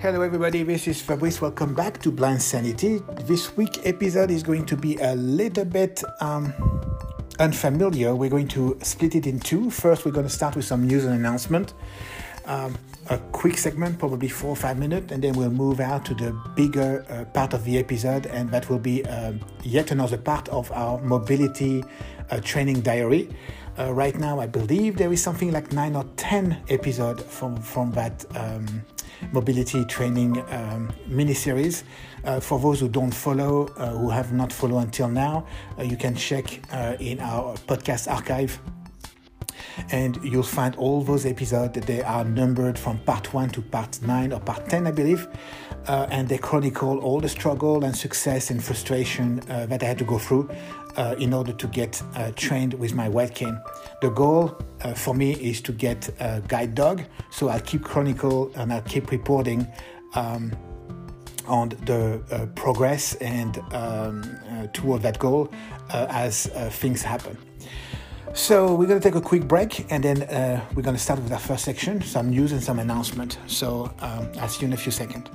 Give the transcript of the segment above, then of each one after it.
Hello, everybody. This is Fabrice. Welcome back to Blind Sanity. This week episode is going to be a little bit um, unfamiliar. We're going to split it in two. First, we're going to start with some news and announcement. Um, a quick segment, probably four or five minutes, and then we'll move out to the bigger uh, part of the episode, and that will be uh, yet another part of our mobility uh, training diary. Uh, right now, I believe there is something like nine or ten episodes from from that um, mobility training um, mini series. Uh, for those who don't follow, uh, who have not followed until now, uh, you can check uh, in our podcast archive. And you'll find all those episodes. That they are numbered from part one to part nine or part 10, I believe. Uh, and they chronicle all the struggle and success and frustration uh, that I had to go through uh, in order to get uh, trained with my white cane. The goal uh, for me is to get a guide dog, so I'll keep chronicle and I'll keep reporting um, on the uh, progress and um, uh, toward that goal uh, as things happen. So we're going to take a quick break and then we're going to start with our first section, some news and some announcement. So um, I'll see you in a few seconds.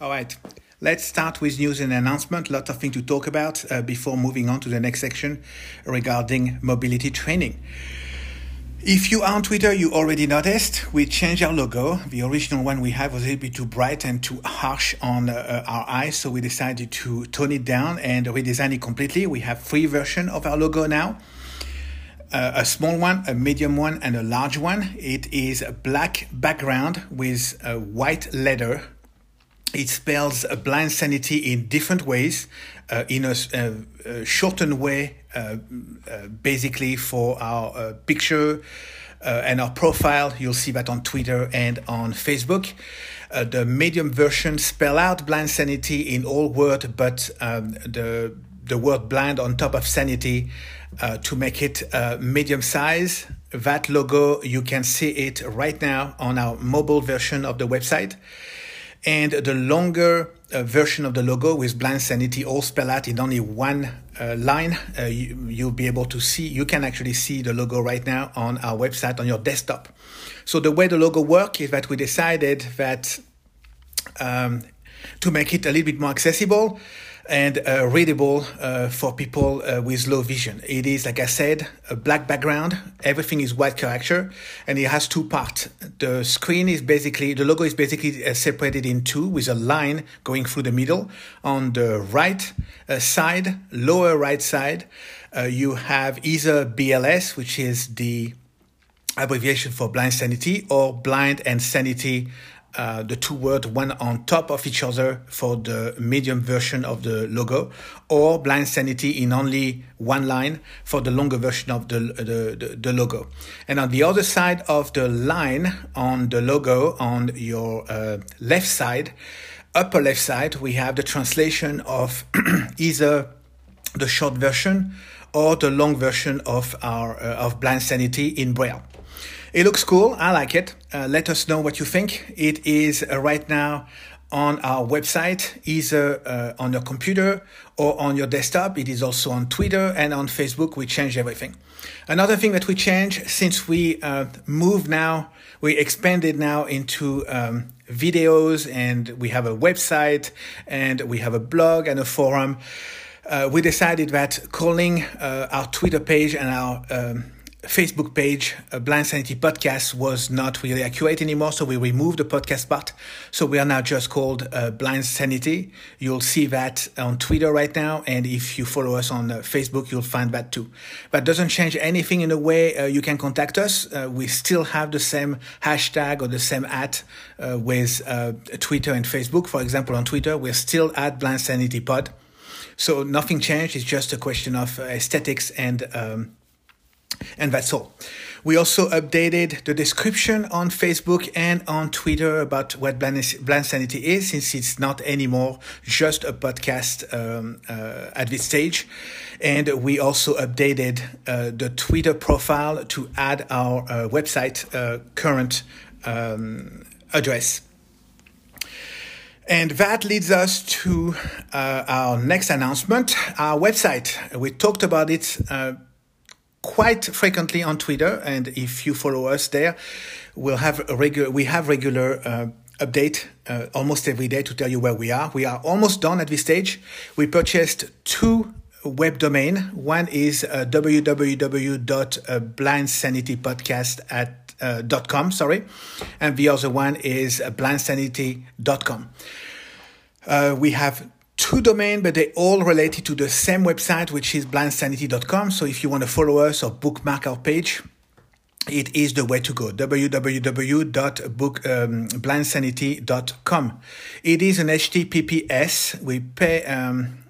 All right, let's start with news and announcement. Lots of things to talk about uh, before moving on to the next section regarding mobility training. If you are on Twitter, you already noticed we changed our logo. The original one we had was a little bit too bright and too harsh on uh, our eyes, so we decided to tone it down and redesign it completely. We have three versions of our logo now. Uh, a small one, a medium one, and a large one. It is a black background with a white letter it spells blind sanity in different ways, uh, in a, a, a, shortened way, uh, uh, basically for our uh, picture uh, and our profile. You'll see that on Twitter and on Facebook. Uh, the medium version spell out blind sanity in all word, but um, the the word blind on top of sanity to make it medium size. That logo you can see it right now on our mobile version of the website and the longer uh, version of the logo with blind sanity all spelled out in only one uh, line uh, you, will be able to see you can actually see the logo right now on our website on your desktop. So the way the logo works is that we decided that um, to make it a little bit more accessible and uh, readable uh, for people uh, with low vision. It is, like I said, a black background. Everything is white character, and it has two parts. The screen is basically the logo is basically uh, separated in two with a line going through the middle. On the right uh, side, lower right side, uh, you have either BLS, which is the abbreviation for blind sanity, or blind and sanity uh, the two words one on top of each other for the medium version of the logo, or blind sanity in only one line for the longer version of the, the, the, the logo. And on the other side of the line on the logo, on your uh, left side, upper left side, we have the translation of either the short version or the long version of our uh, of blind sanity in braille. It looks cool. I like it. Uh, let us know what you think. It is uh, right now on our website, either uh, on your computer or on your desktop. It is also on Twitter and on Facebook. We changed everything. Another thing that we changed since we uh, moved now, we expanded now into um, videos and we have a website and we have a blog and a forum. Uh, we decided that calling uh, our Twitter page and our um, Facebook page, a Blind Sanity podcast, was not really accurate anymore, so we removed the podcast part. So we are now just called uh, Blind Sanity. You'll see that on Twitter right now, and if you follow us on uh, Facebook, you'll find that too. That doesn't change anything in the way uh, you can contact us. Uh, we still have the same hashtag or the same at uh, with uh, Twitter and Facebook. For example, on Twitter, we're still at Blind Sanity Pod. So nothing changed. It's just a question of aesthetics and um, and that's all. We also updated the description on Facebook and on Twitter about what Blind Sanity is, since it's not anymore just a podcast um, uh, at this stage. And we also updated uh, the Twitter profile to add our uh, website uh, current um, address. And that leads us to uh, our next announcement, our website. We talked about it uh, quite frequently on Twitter, and if you follow us there, we'll have a regular. We have regular uh, update uh, almost every day to tell you where we are. We are almost done at this stage. We purchased two web domain. One is uh, www.blindsanitypodcast at uh, .com, sorry, and the other one is uh, blindsanity.com. Uh, we have two domains, but they all related to the same website, which is blindsanity.com. So if you want to follow us or bookmark our page, it is the way to go www.blindsanity.com. It is an HTTPS. We pay um,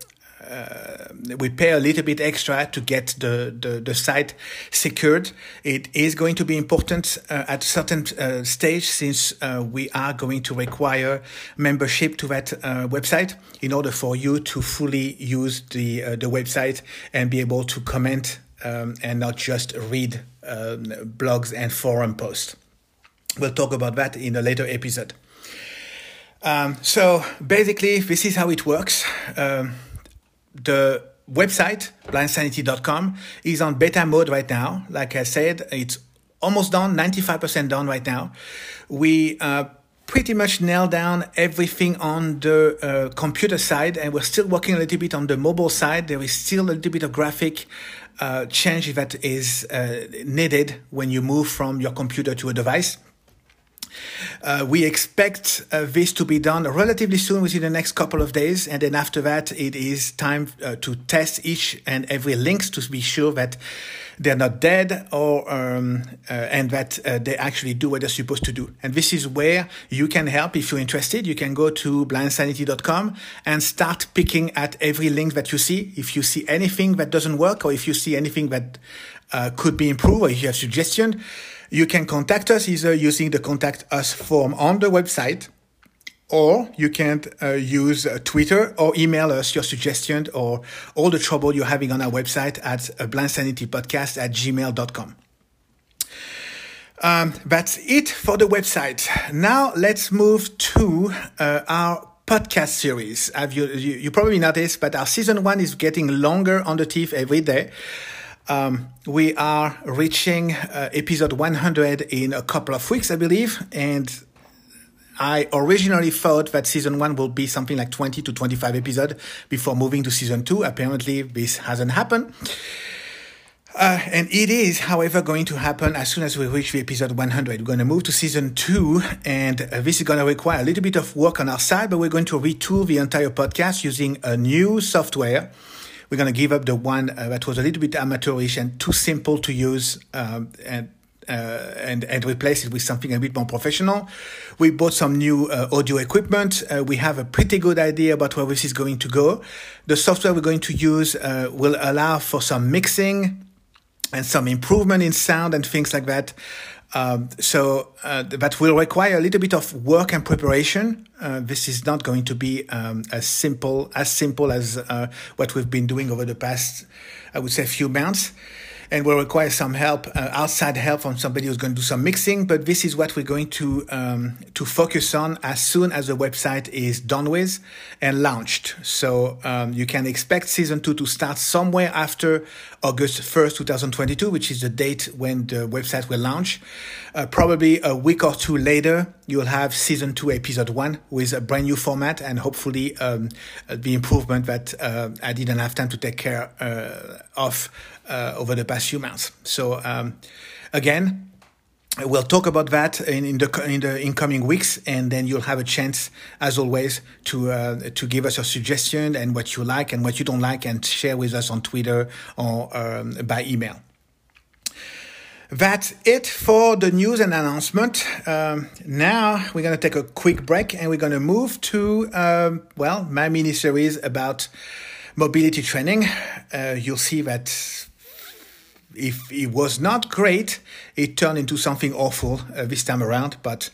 uh, we pay a little bit extra to get the, the, the site secured. It is going to be important uh, at a certain uh, stage since uh, we are going to require membership to that uh, website in order for you to fully use the, uh, the website and be able to comment um, and not just read um, blogs and forum posts. We'll talk about that in a later episode. Um, so basically, this is how it works. Um, the website, blindsanity.com, is on beta mode right now. Like I said, it's almost done, 95% done right now. We uh, pretty much nailed down everything on the uh, computer side, and we're still working a little bit on the mobile side. There is still a little bit of graphic uh, change that is uh, needed when you move from your computer to a device. Uh, we expect uh, this to be done relatively soon within the next couple of days. And then after that, it is time uh, to test each and every links to be sure that they're not dead or um, uh, and that uh, they actually do what they're supposed to do. And this is where you can help if you're interested. You can go to blindsanity.com and start picking at every link that you see. If you see anything that doesn't work or if you see anything that uh, could be improved or if you have suggestion, you can contact us either using the contact us form on the website or you can uh, use uh, Twitter or email us your suggestion or all the trouble you're having on our website at uh, blindSanityPodcast at gmail.com. Um, that's it for the website. Now let's move to uh, our podcast series. You, you, you probably noticed, but our season one is getting longer on the teeth every day. Um, we are reaching uh, episode 100 in a couple of weeks, I believe. And I originally thought that season one will be something like 20 to 25 episodes before moving to season two. Apparently, this hasn't happened. Uh, and it is, however, going to happen as soon as we reach the episode 100. We're going to move to season two, and uh, this is going to require a little bit of work on our side, but we're going to retool the entire podcast using a new software we're going to give up the one uh, that was a little bit amateurish and too simple to use um, and uh, and and replace it with something a bit more professional. We bought some new uh, audio equipment. Uh, we have a pretty good idea about where this is going to go. The software we're going to use uh, will allow for some mixing and some improvement in sound and things like that. Um, so uh, that will require a little bit of work and preparation. Uh, this is not going to be um, as simple as simple as uh, what we've been doing over the past, I would say, few months and will require some help, uh, outside help from somebody who's going to do some mixing. But this is what we're going to um, to focus on as soon as the website is done with and launched. So um, you can expect season two to start somewhere after August first, two thousand twenty-two, which is the date when the website will launch. Uh, probably a week or two later, you'll have season two, episode one, with a brand new format and hopefully um, the improvement that uh, I didn't have time to take care uh, of uh, over the past few months. So um, again, we'll talk about that in, in, the in the incoming weeks, and then you'll have a chance, as always, to uh, to give us a suggestion and what you like and what you don't like, and share with us on Twitter or um, by email. That's it for the news and announcement. Um, now we're going to take a quick break and we're going to move to, um, well, my mini series about mobility training. Uh, you'll see that if it was not great, it turned into something awful uh, this time around. But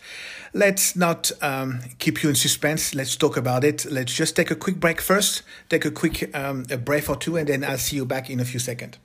let's not um, keep you in suspense. Let's talk about it. Let's just take a quick break first, take a quick um, a breath or two, and then I'll see you back in a few seconds.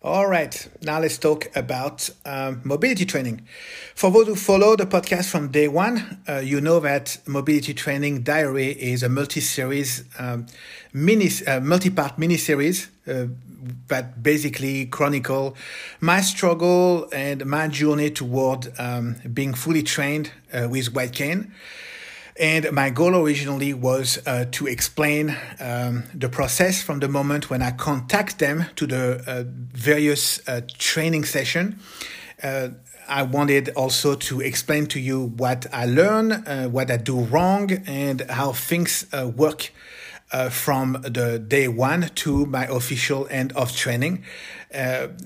All right, now let's talk about um, mobility training. For those who follow the podcast from day one, uh, you know that Mobility Training Diary is a multi-series, um, mini, uh, multi-part mini-series uh, that basically chronicle my struggle and my journey toward um, being fully trained uh, with White Cane. And my goal originally was uh, to explain um, the process from the moment when I contact them to the uh, various uh, training session. Uh, I wanted also to explain to you what I learn, uh, what I do wrong, and how things uh, work from the day one to my official end of training,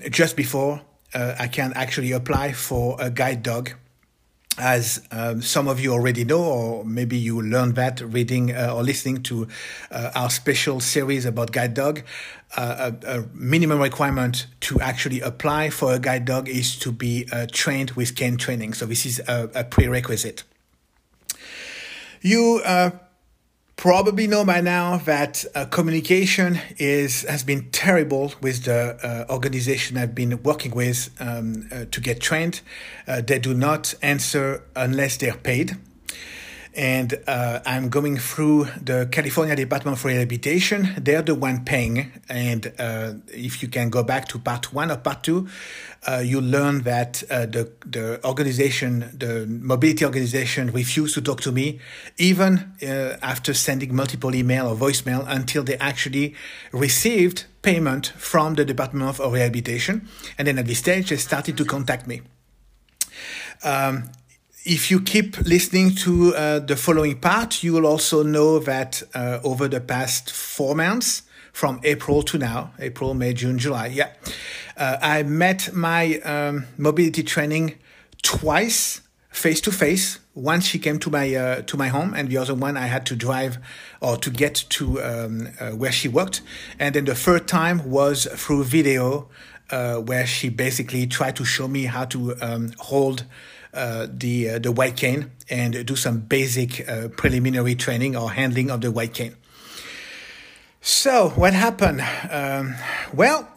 just before I can actually apply for a guide dog as um, some of you already know, or maybe you learned that reading uh, or listening to uh, our special series about guide dog, uh, a, a, minimum requirement to actually apply for a guide dog is to be uh, trained with cane training. So this is a, a prerequisite. You uh, probably know by now that uh, communication is has been terrible with the uh, organization I've been working with um, uh, to get trained. Uh, they do not answer unless they're paid and uh, I'm going through the California Department for Rehabilitation. They're the one paying, and uh, if you can go back to part one or part two, uh, you learn that uh, the the organization, the mobility organization, refused to talk to me, even uh, after sending multiple email or voicemail until they actually received payment from the Department of Rehabilitation, and then at this stage they started to contact me. Um, if you keep listening to uh, the following part, you will also know that uh, over the past four months, from April to now, April, May, June, July, yeah, uh, I met my um, mobility training twice, face to face. Once she came to my uh, to my home, and the other one I had to drive or to get to um, uh, where she worked. And then the third time was through video, uh, where she basically tried to show me how to um, hold the uh, the white cane and do some basic uh, preliminary training or handling of the white cane. So what happened? Um, well,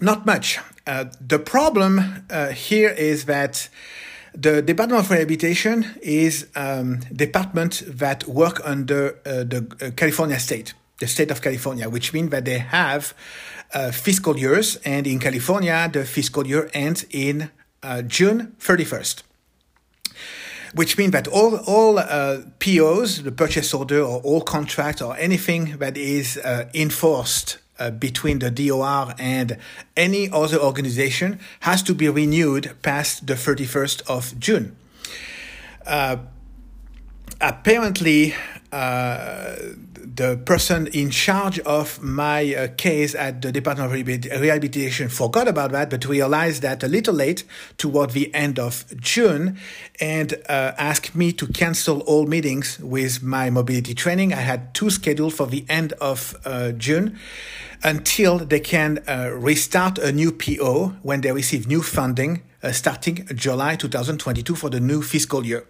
not much. Uh, the problem uh, here is that the Department of Rehabilitation is um, department that work under the California state, the state of California, which means that they have fiscal years, and in California, the fiscal year ends in uh, June 31st. Which means that all, all uh, POs, the purchase order, or all contracts, or anything that is uh, enforced uh, between the DOR and any other organization has to be renewed past the 31st of June. Uh, apparently, uh, the person in charge of my uh, case at the Department of Rehabilitation forgot about that, but realized that a little late toward the end of June and uh, asked me to cancel all meetings with my mobility training. I had two scheduled for the end of uh, June until they can uh, restart a new PO when they receive new funding starting July 2022 for the new fiscal year.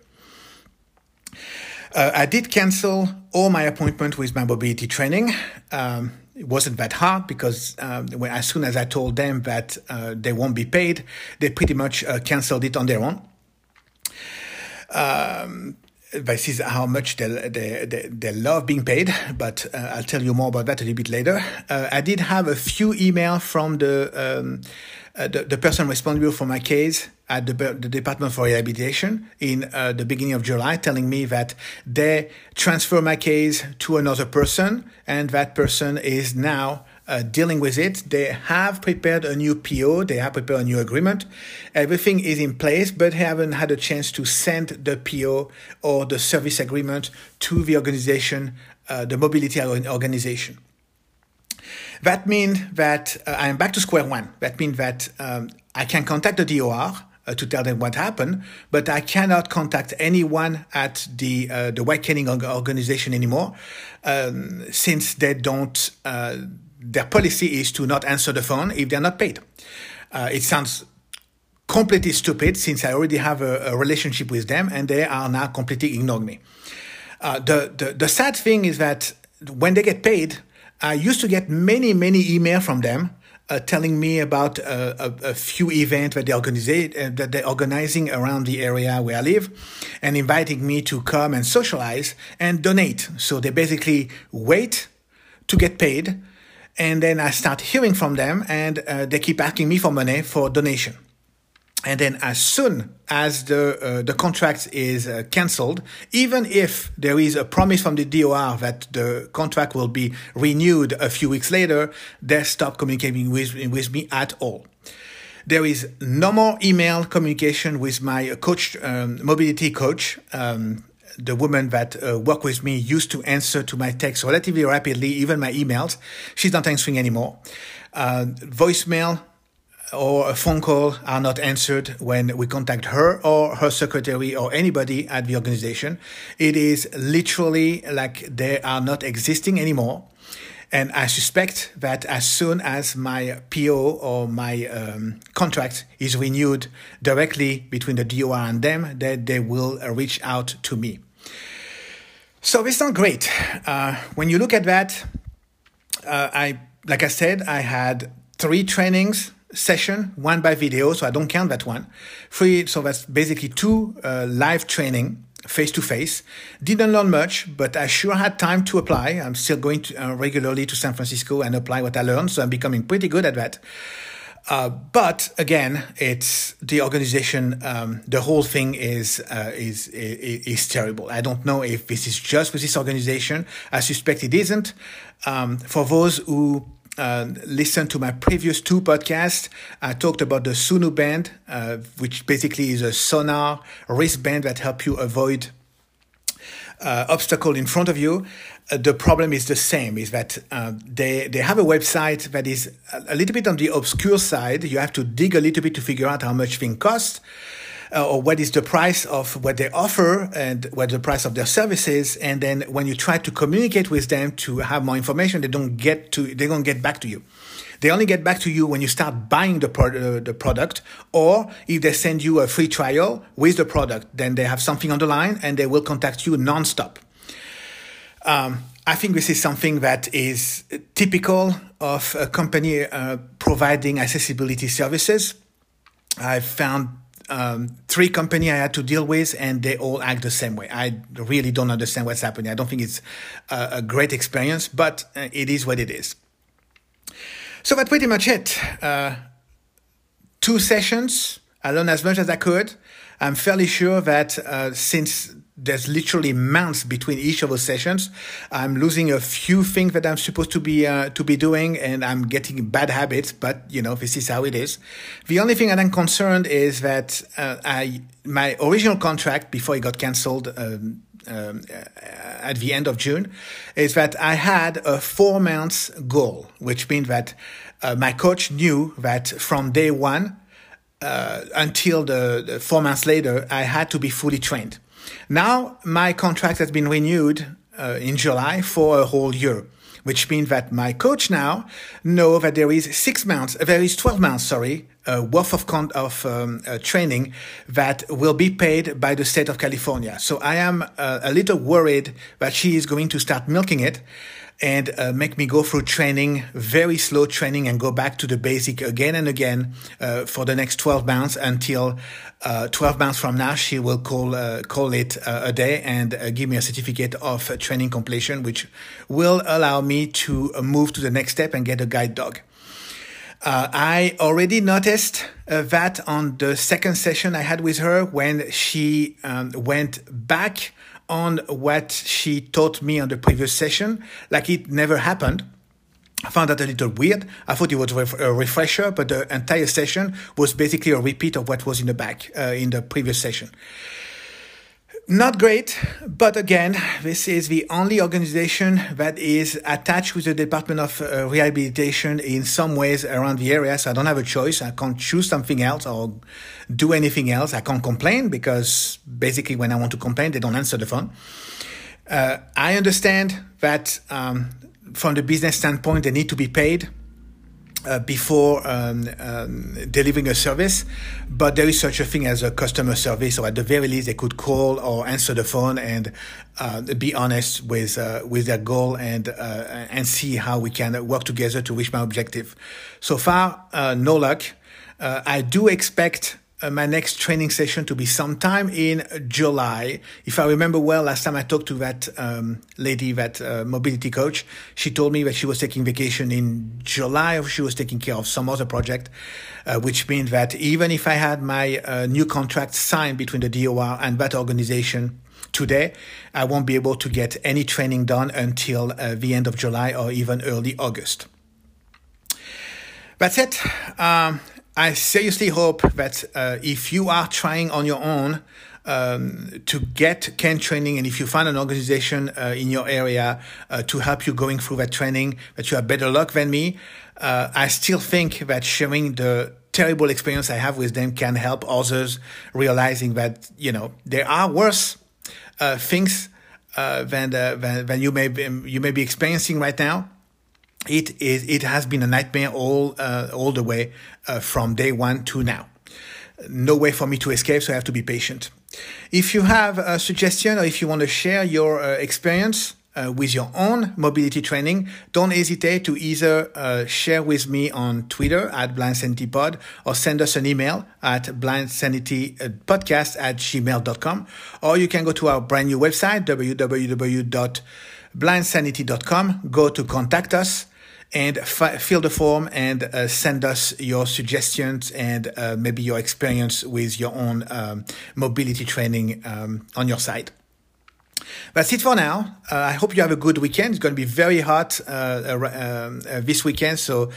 Uh, I did cancel all my appointment with my mobility training. Um, it wasn't that hard because um, when, as soon as I told them that uh, they won't be paid, they pretty much uh, canceled it on their own. Um, this is how much they, they, they, they love being paid, but uh, I'll tell you more about that a little bit later. Uh, I did have a few emails from the, um, uh, the, the person responsible for my case at the, the Department for Rehabilitation in uh, the beginning of July, telling me that they transfer my case to another person, and that person is now uh, dealing with it. They have prepared a new PO, they have prepared a new agreement. Everything is in place, but haven't had a chance to send the PO or the service agreement to the organization, uh, the mobility organization. That means that uh, I am back to square one. That means that um, I can contact the DOR uh, to tell them what happened, but I cannot contact anyone at the uh, the White Caning organization anymore, um, since they don't. Uh, their policy is to not answer the phone if they're not paid. Uh, it sounds completely stupid since I already have a, a, relationship with them, and they are now completely ignoring me. Uh, the, the the sad thing is that when they get paid, I used to get many many email from them uh, telling me about uh, a, a, few events that they organize, uh, that they're organizing around the area where I live, and inviting me to come and socialize and donate. So they basically wait to get paid, and then I start hearing from them, and uh, they keep asking me for money for donation. And then as soon as the uh, the contract is uh, cancelled, even if there is a promise from the DOR that the contract will be renewed a few weeks later, they stop communicating with, with me at all. There is no more email communication with my coach, um, mobility coach. Um, the woman that uh, worked with me used to answer to my texts relatively rapidly, even my emails. She's not answering anymore. Uh, voicemail, or a phone call are not answered when we contact her or her secretary or anybody at the organization. It is literally like they are not existing anymore. And I suspect that as soon as my PO or my um, contract is renewed directly between the DOR and them, that they will reach out to me. So it's not great. Uh, when you look at that, uh, I like I said, I had three trainings session, one by video, so I don't count that one. Three, so that's basically two uh, live training face to face. Didn't learn much, but I sure had time to apply. I'm still going to, uh, regularly to San Francisco and apply what I learned, so I'm becoming pretty good at that. Uh, but again, it's the organization. Um, the whole thing is, uh, is is is terrible. I don't know if this is just with this organization. I suspect it isn't. Um, for those who uh, listen to my previous two podcasts. I talked about the Sunu band, uh, which basically is a sonar wristband that help you avoid uh, obstacle in front of you. Uh, the problem is the same: is that uh, they they have a website that is a little bit on the obscure side. You have to dig a little bit to figure out how much thing costs uh, or what is the price of what they offer and what the price of their services. And then when you try to communicate with them to have more information, they don't get to, they don't get back to you. They only get back to you when you start buying the, pro- uh, the product, or if they send you a free trial with the product, then they have something on the line and they will contact you nonstop. Um, I think this is something that is typical of a company uh, providing accessibility services. I've found um, three company I had to deal with, and they all act the same way. I really don't understand what's happening. I don't think it's a, a great experience, but uh, it is what it is. So that's pretty much it. Uh, two sessions. I learned as much as I could. I'm fairly sure that uh, since there's literally months between each of those sessions. I'm losing a few things that I'm supposed to be uh, to be doing, and I'm getting bad habits. But you know, this is how it is. The only thing that I'm concerned is that uh, I my original contract before it got cancelled. Um, um, at the end of June, is that I had a four months goal, which means that uh, my coach knew that from day one uh, until the, the four months later, I had to be fully trained. Now my contract has been renewed uh, in July for a whole year, which means that my coach now know that there is six months, uh, there is 12 months, sorry, uh, worth of, con- of um, uh, training that will be paid by the state of California. So I am uh, a little worried that she is going to start milking it and uh, make me go through training, very slow training, and go back to the basic again and again uh, for the next 12 months until uh, 12 months from now, she will call uh, call it uh, a day and uh, give me a certificate of training completion, which will allow me to move to the next step and get a guide dog. I already noticed that on the second session I had with her when she um, went back on what she taught me on the previous session, like it never happened. I found that a little weird. I thought it was a refresher, but the entire session was basically a repeat of what was in the back uh, in the previous session. Not great, but again, this is the only organization that is attached with the Department of uh, Rehabilitation in some ways around the area. So I don't have a choice. I can't choose something else or do anything else. I can't complain because basically when I want to complain, they don't answer the phone. Uh, I understand that um, from the business standpoint, they need to be paid. Uh, before um, um, delivering a service, but there is such a thing as a customer service, or at the very least, they could call or answer the phone and uh, be honest with uh, with their goal and uh, and see how we can work together to reach my objective. So far, uh, no luck. Uh, I do expect my next training session to be sometime in July. If I remember well, last time I talked to that um, lady, that uh, mobility coach, she told me that she was taking vacation in July or she was taking care of some other project, uh, which means that even if I had my uh, new contract signed between the DOR and that organization, today, I won't be able to get any training done until uh, the end of July or even early August. That's it. Um, I seriously hope that uh, if you are trying on your own um, to get cane training, and if you find an organization uh, in your area uh, to help you going through that training, that you have better luck than me, uh, I still think that sharing the terrible experience I have with them can help others realizing that you know there are worse uh, things uh, than, than than you may be, you may be experiencing right now it is it has been a nightmare all uh, all the way uh, from day one to now. No way for me to escape, so I have to be patient. If you have a suggestion or if you want to share your uh, experience uh, with your own mobility training, don't hesitate to either uh, share with me on Twitter at BlindSanityPod or send us an email at blindsanitypodcast at gmail.com. Or you can go to our brand new website, www.blindsanity.com, go to contact us and fill the form and uh, send us your suggestions and uh, maybe your experience with your own um, mobility training um, on your site. That's it for now. Uh, I hope you have a good weekend. It's going to be very hot uh, uh, um, uh, this weekend, so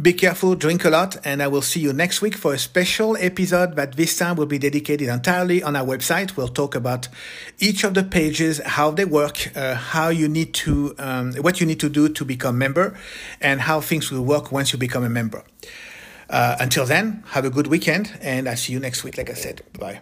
be careful, drink a lot, and I will see you next week for a special episode that this time will be dedicated entirely on our website. We'll talk about each of the pages, how they work, uh, how you need to, um, what you need to do to become member, and how things will work once you become a member. Uh, until then, have a good weekend, and I see you next week, like I said. Bye.